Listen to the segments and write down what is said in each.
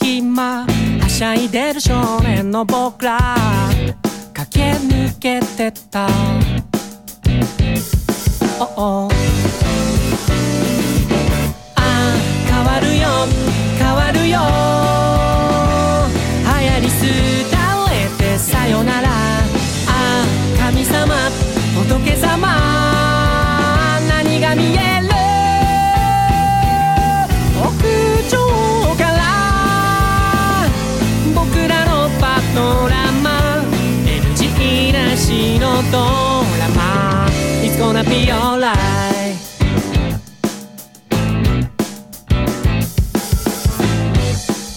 隙間はしゃいでる少年の僕ら駆け抜けてった。おお。ああ変わるよ変わるよ。流行りす倒れてさよなら。ああ神様仏様。何が見え alright.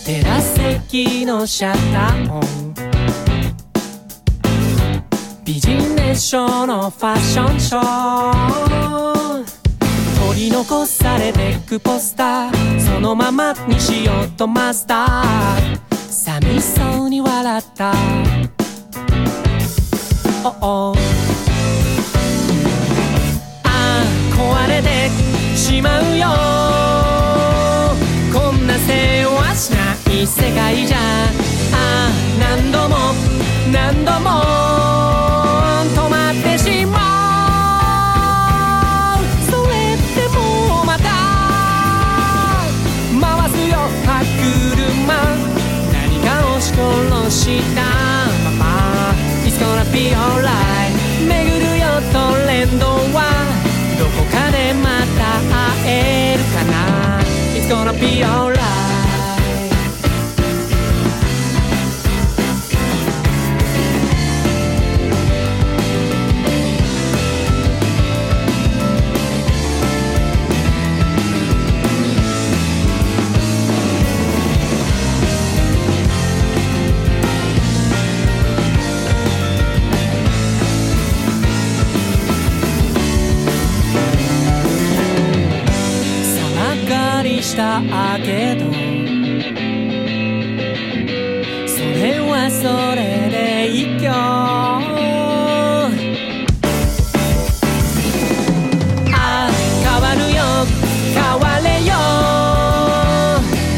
テラス席のシャッターオンビジネスショーのファッションショー。取り残されてくポスター。そのままにしようとマスター。寂しそうに笑った。おおてしまうよ。こんな世話しない世界じゃ。ああ何度も何度も止まってしまう。それってもうまた回すよ。歯車。何かを押し殺した。Be alright わりしたアーケードそれはそれで一挙ああ変わるよ。変われよ。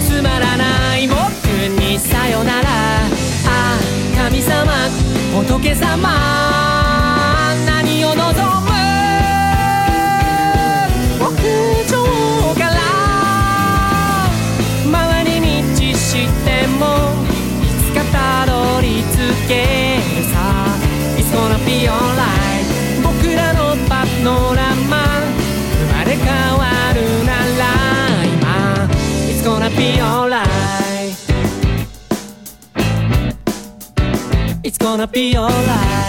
つまらない僕にさよなら。ああ神様仏様。Gonna be alright「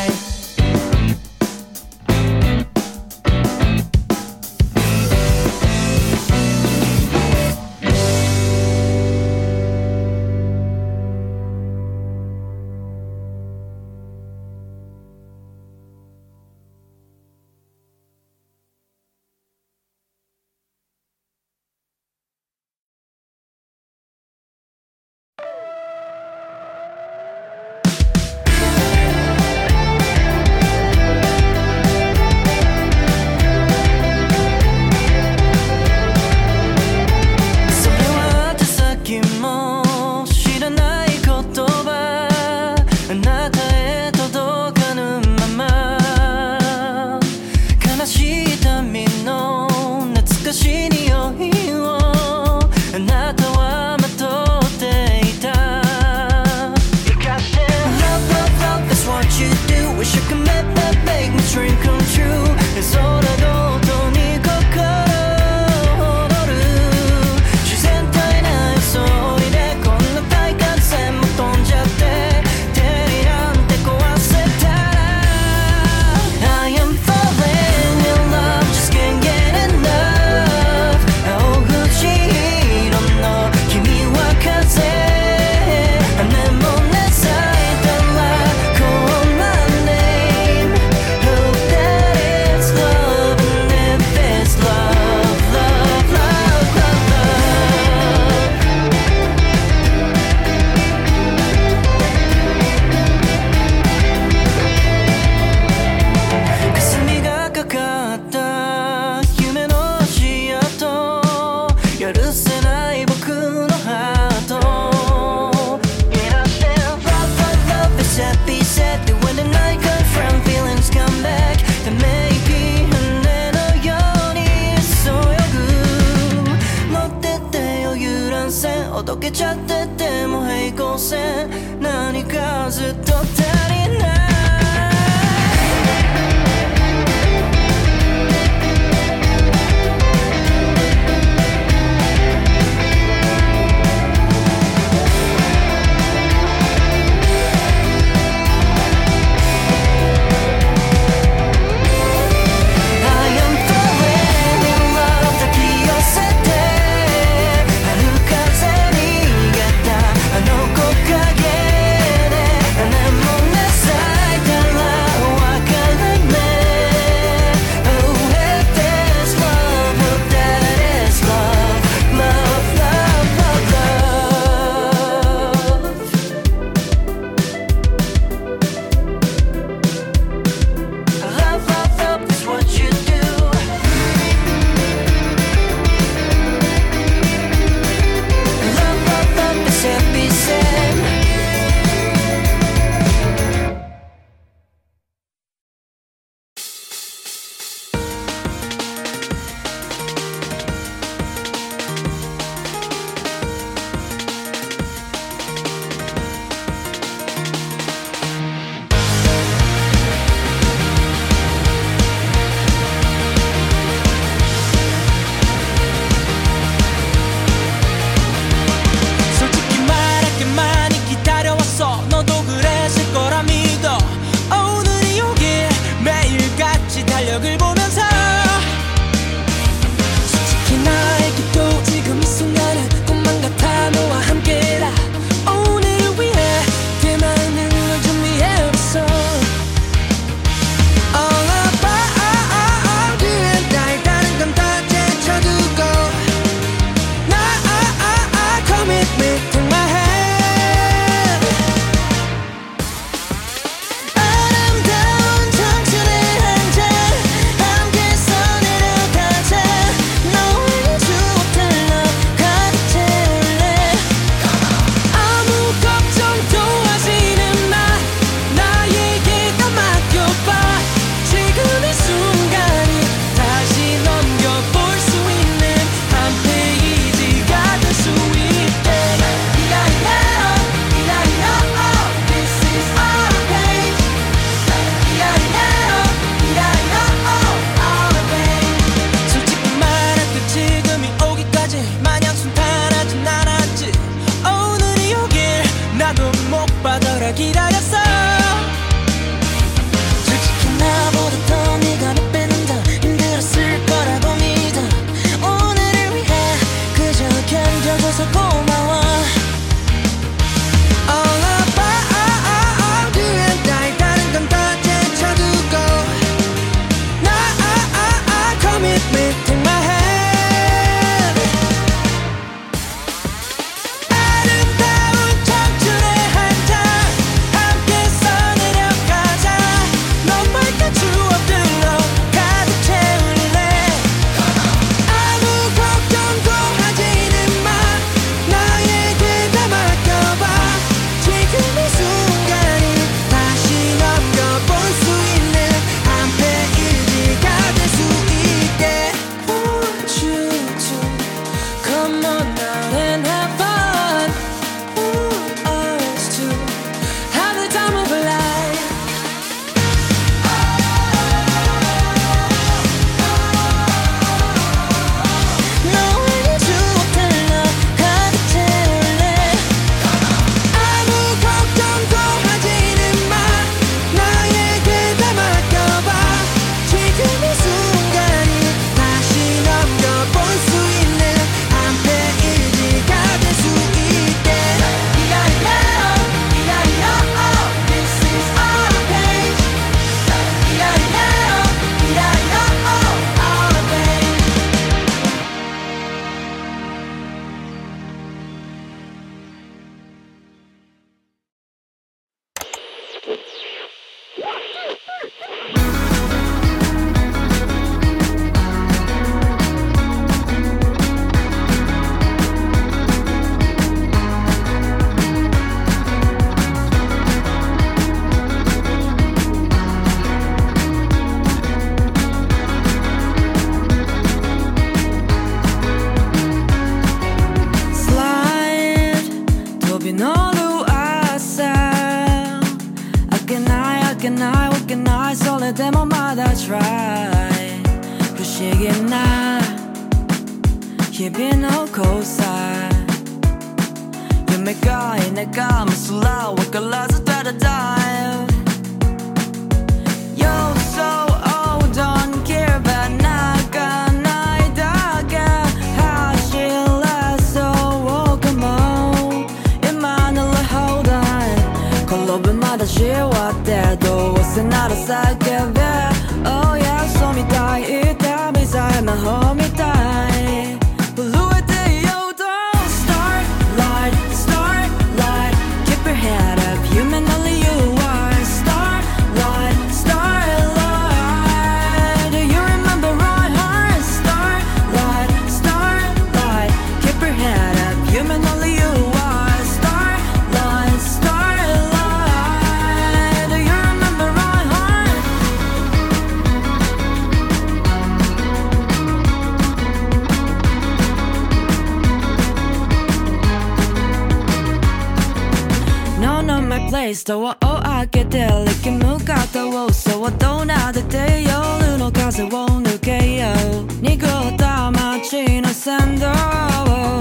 ドアを開けて力む肩をそっと撫でて夜の風を抜けよう。濁った街の参を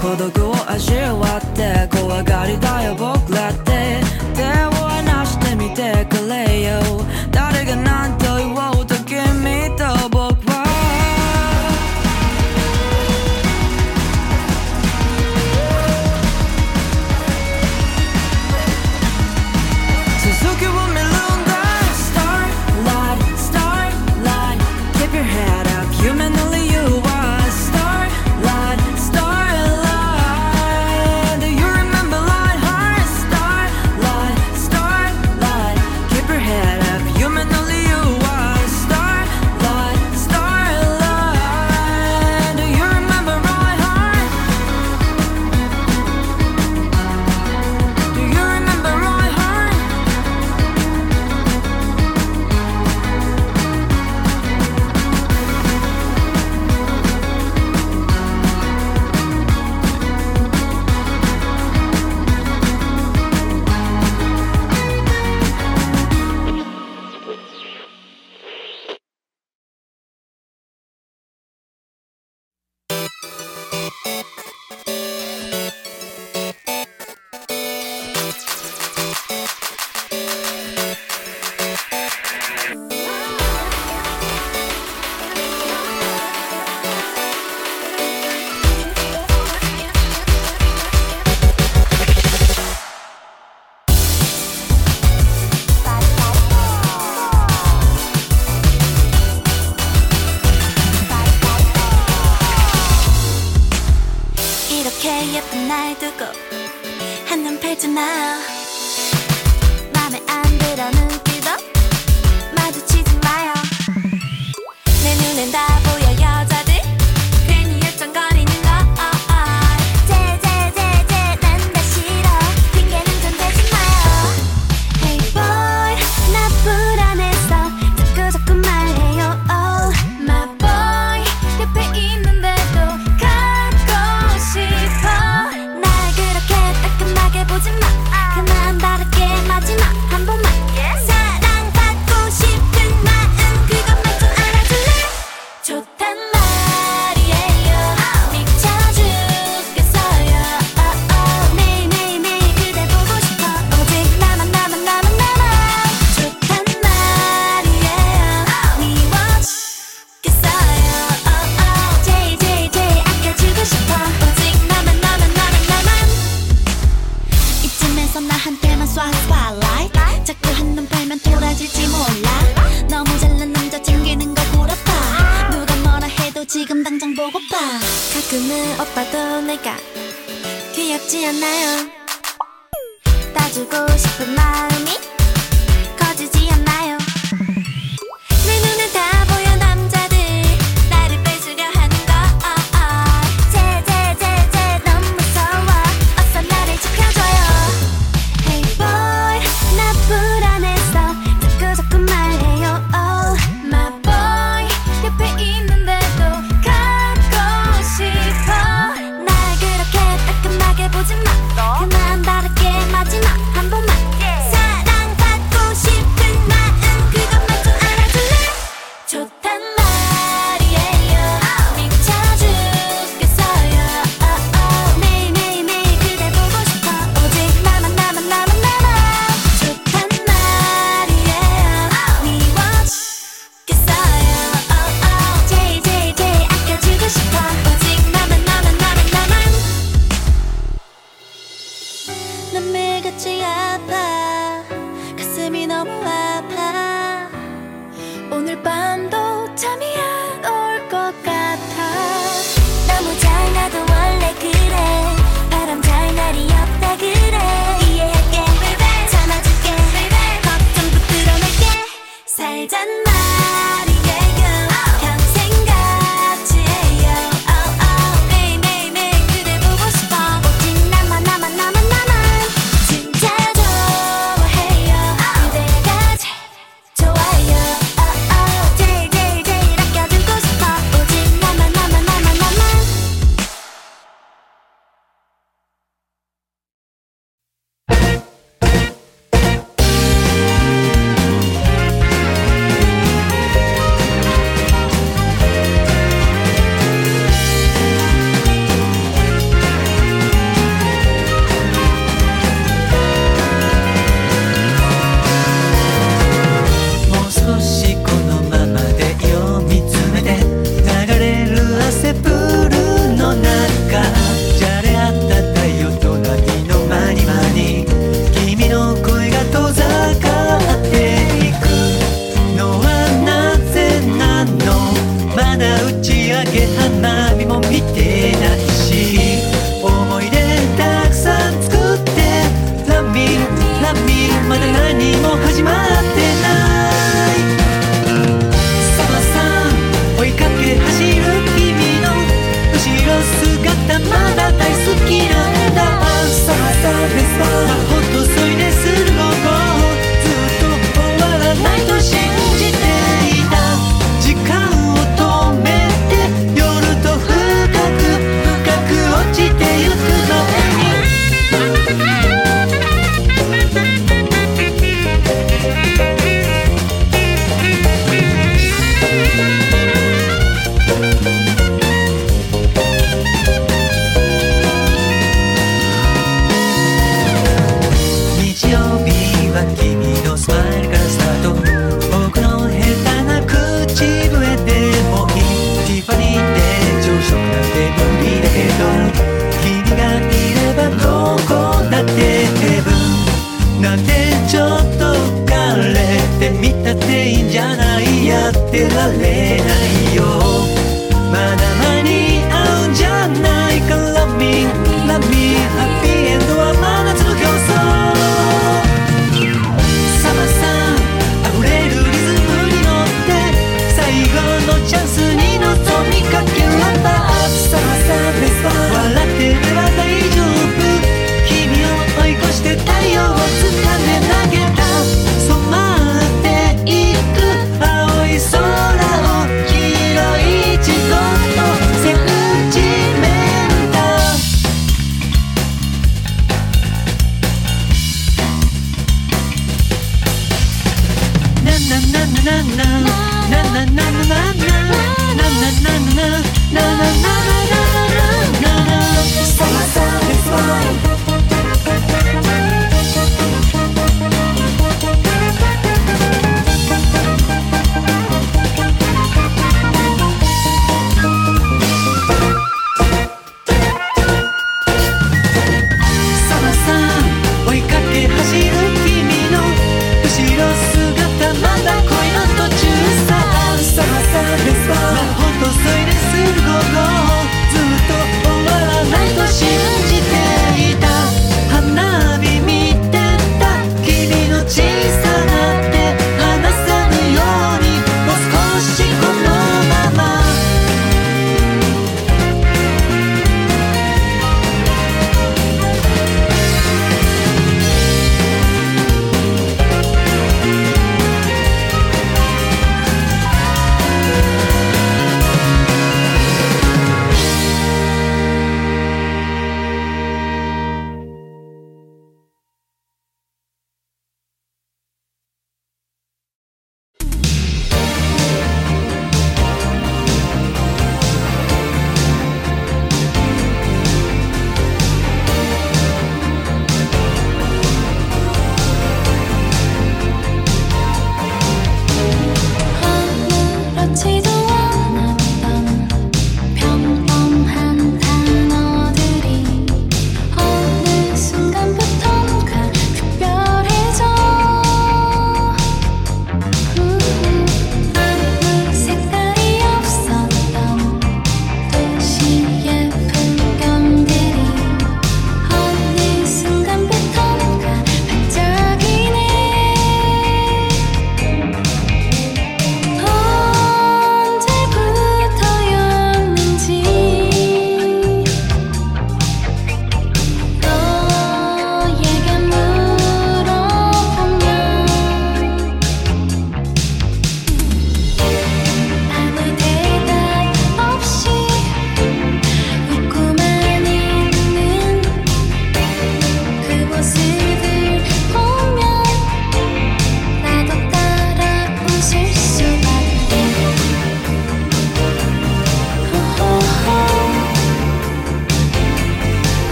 孤独を味わって怖がりだよ僕らって。手を離してみてくれよ。誰がなんて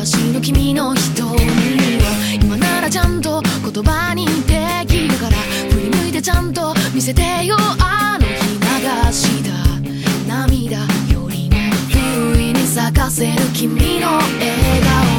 らの君の瞳を今ならちゃんと言葉にできるから振り向いてちゃんと見せてよあの日流した涙よりも不意に咲かせる君の笑顔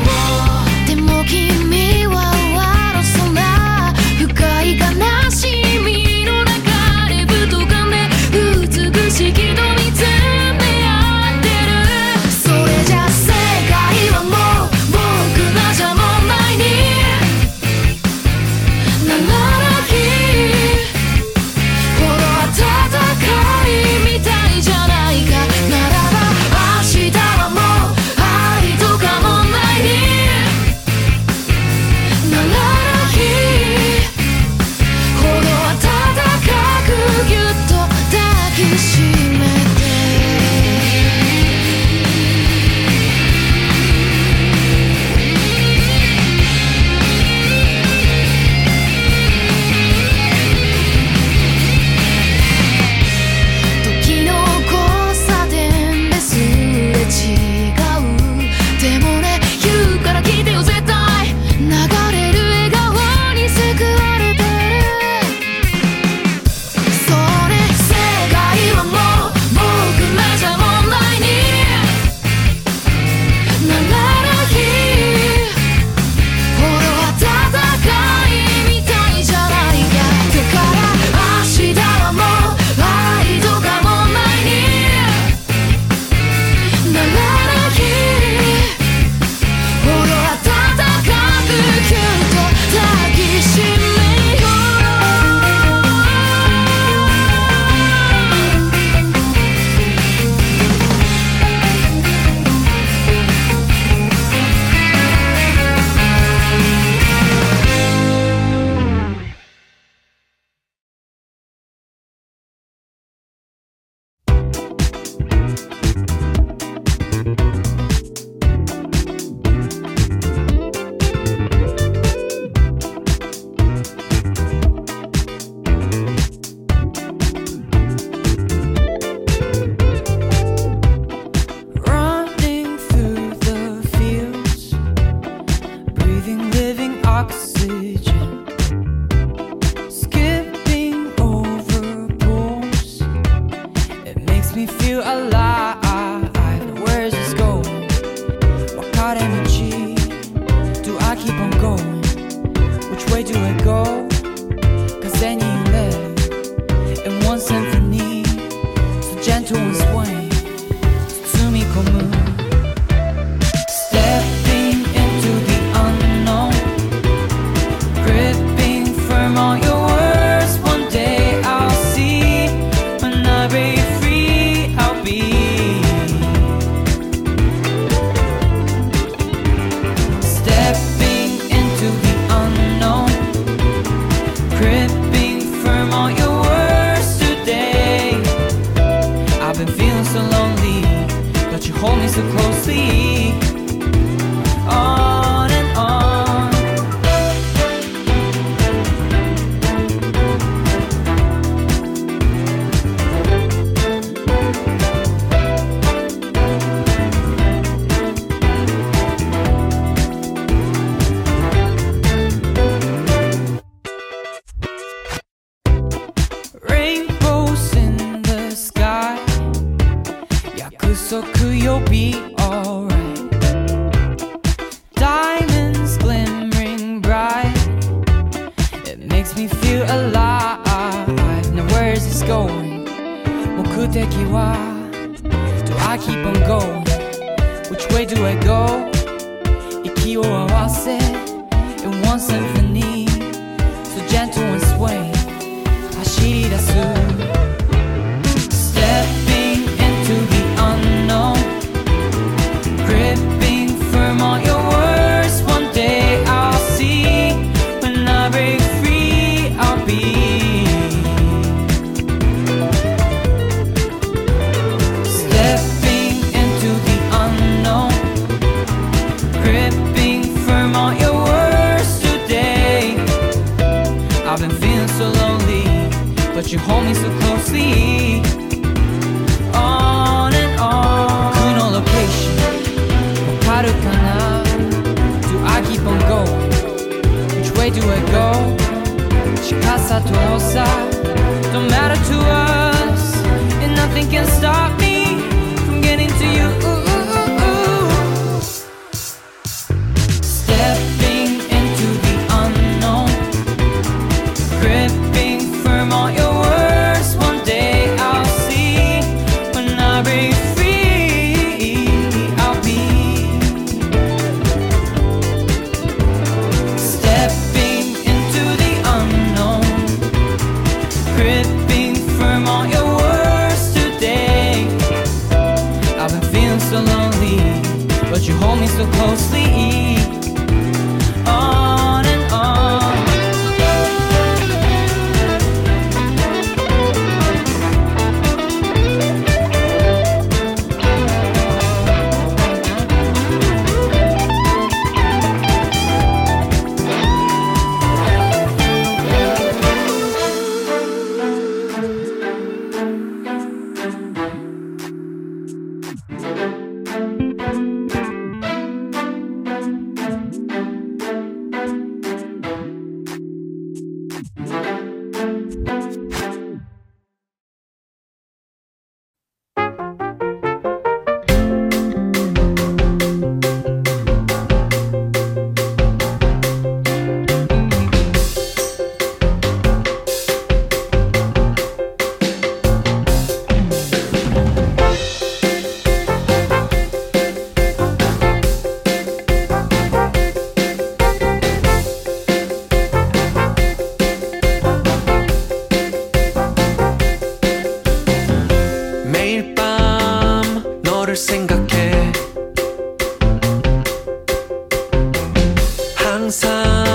dançar.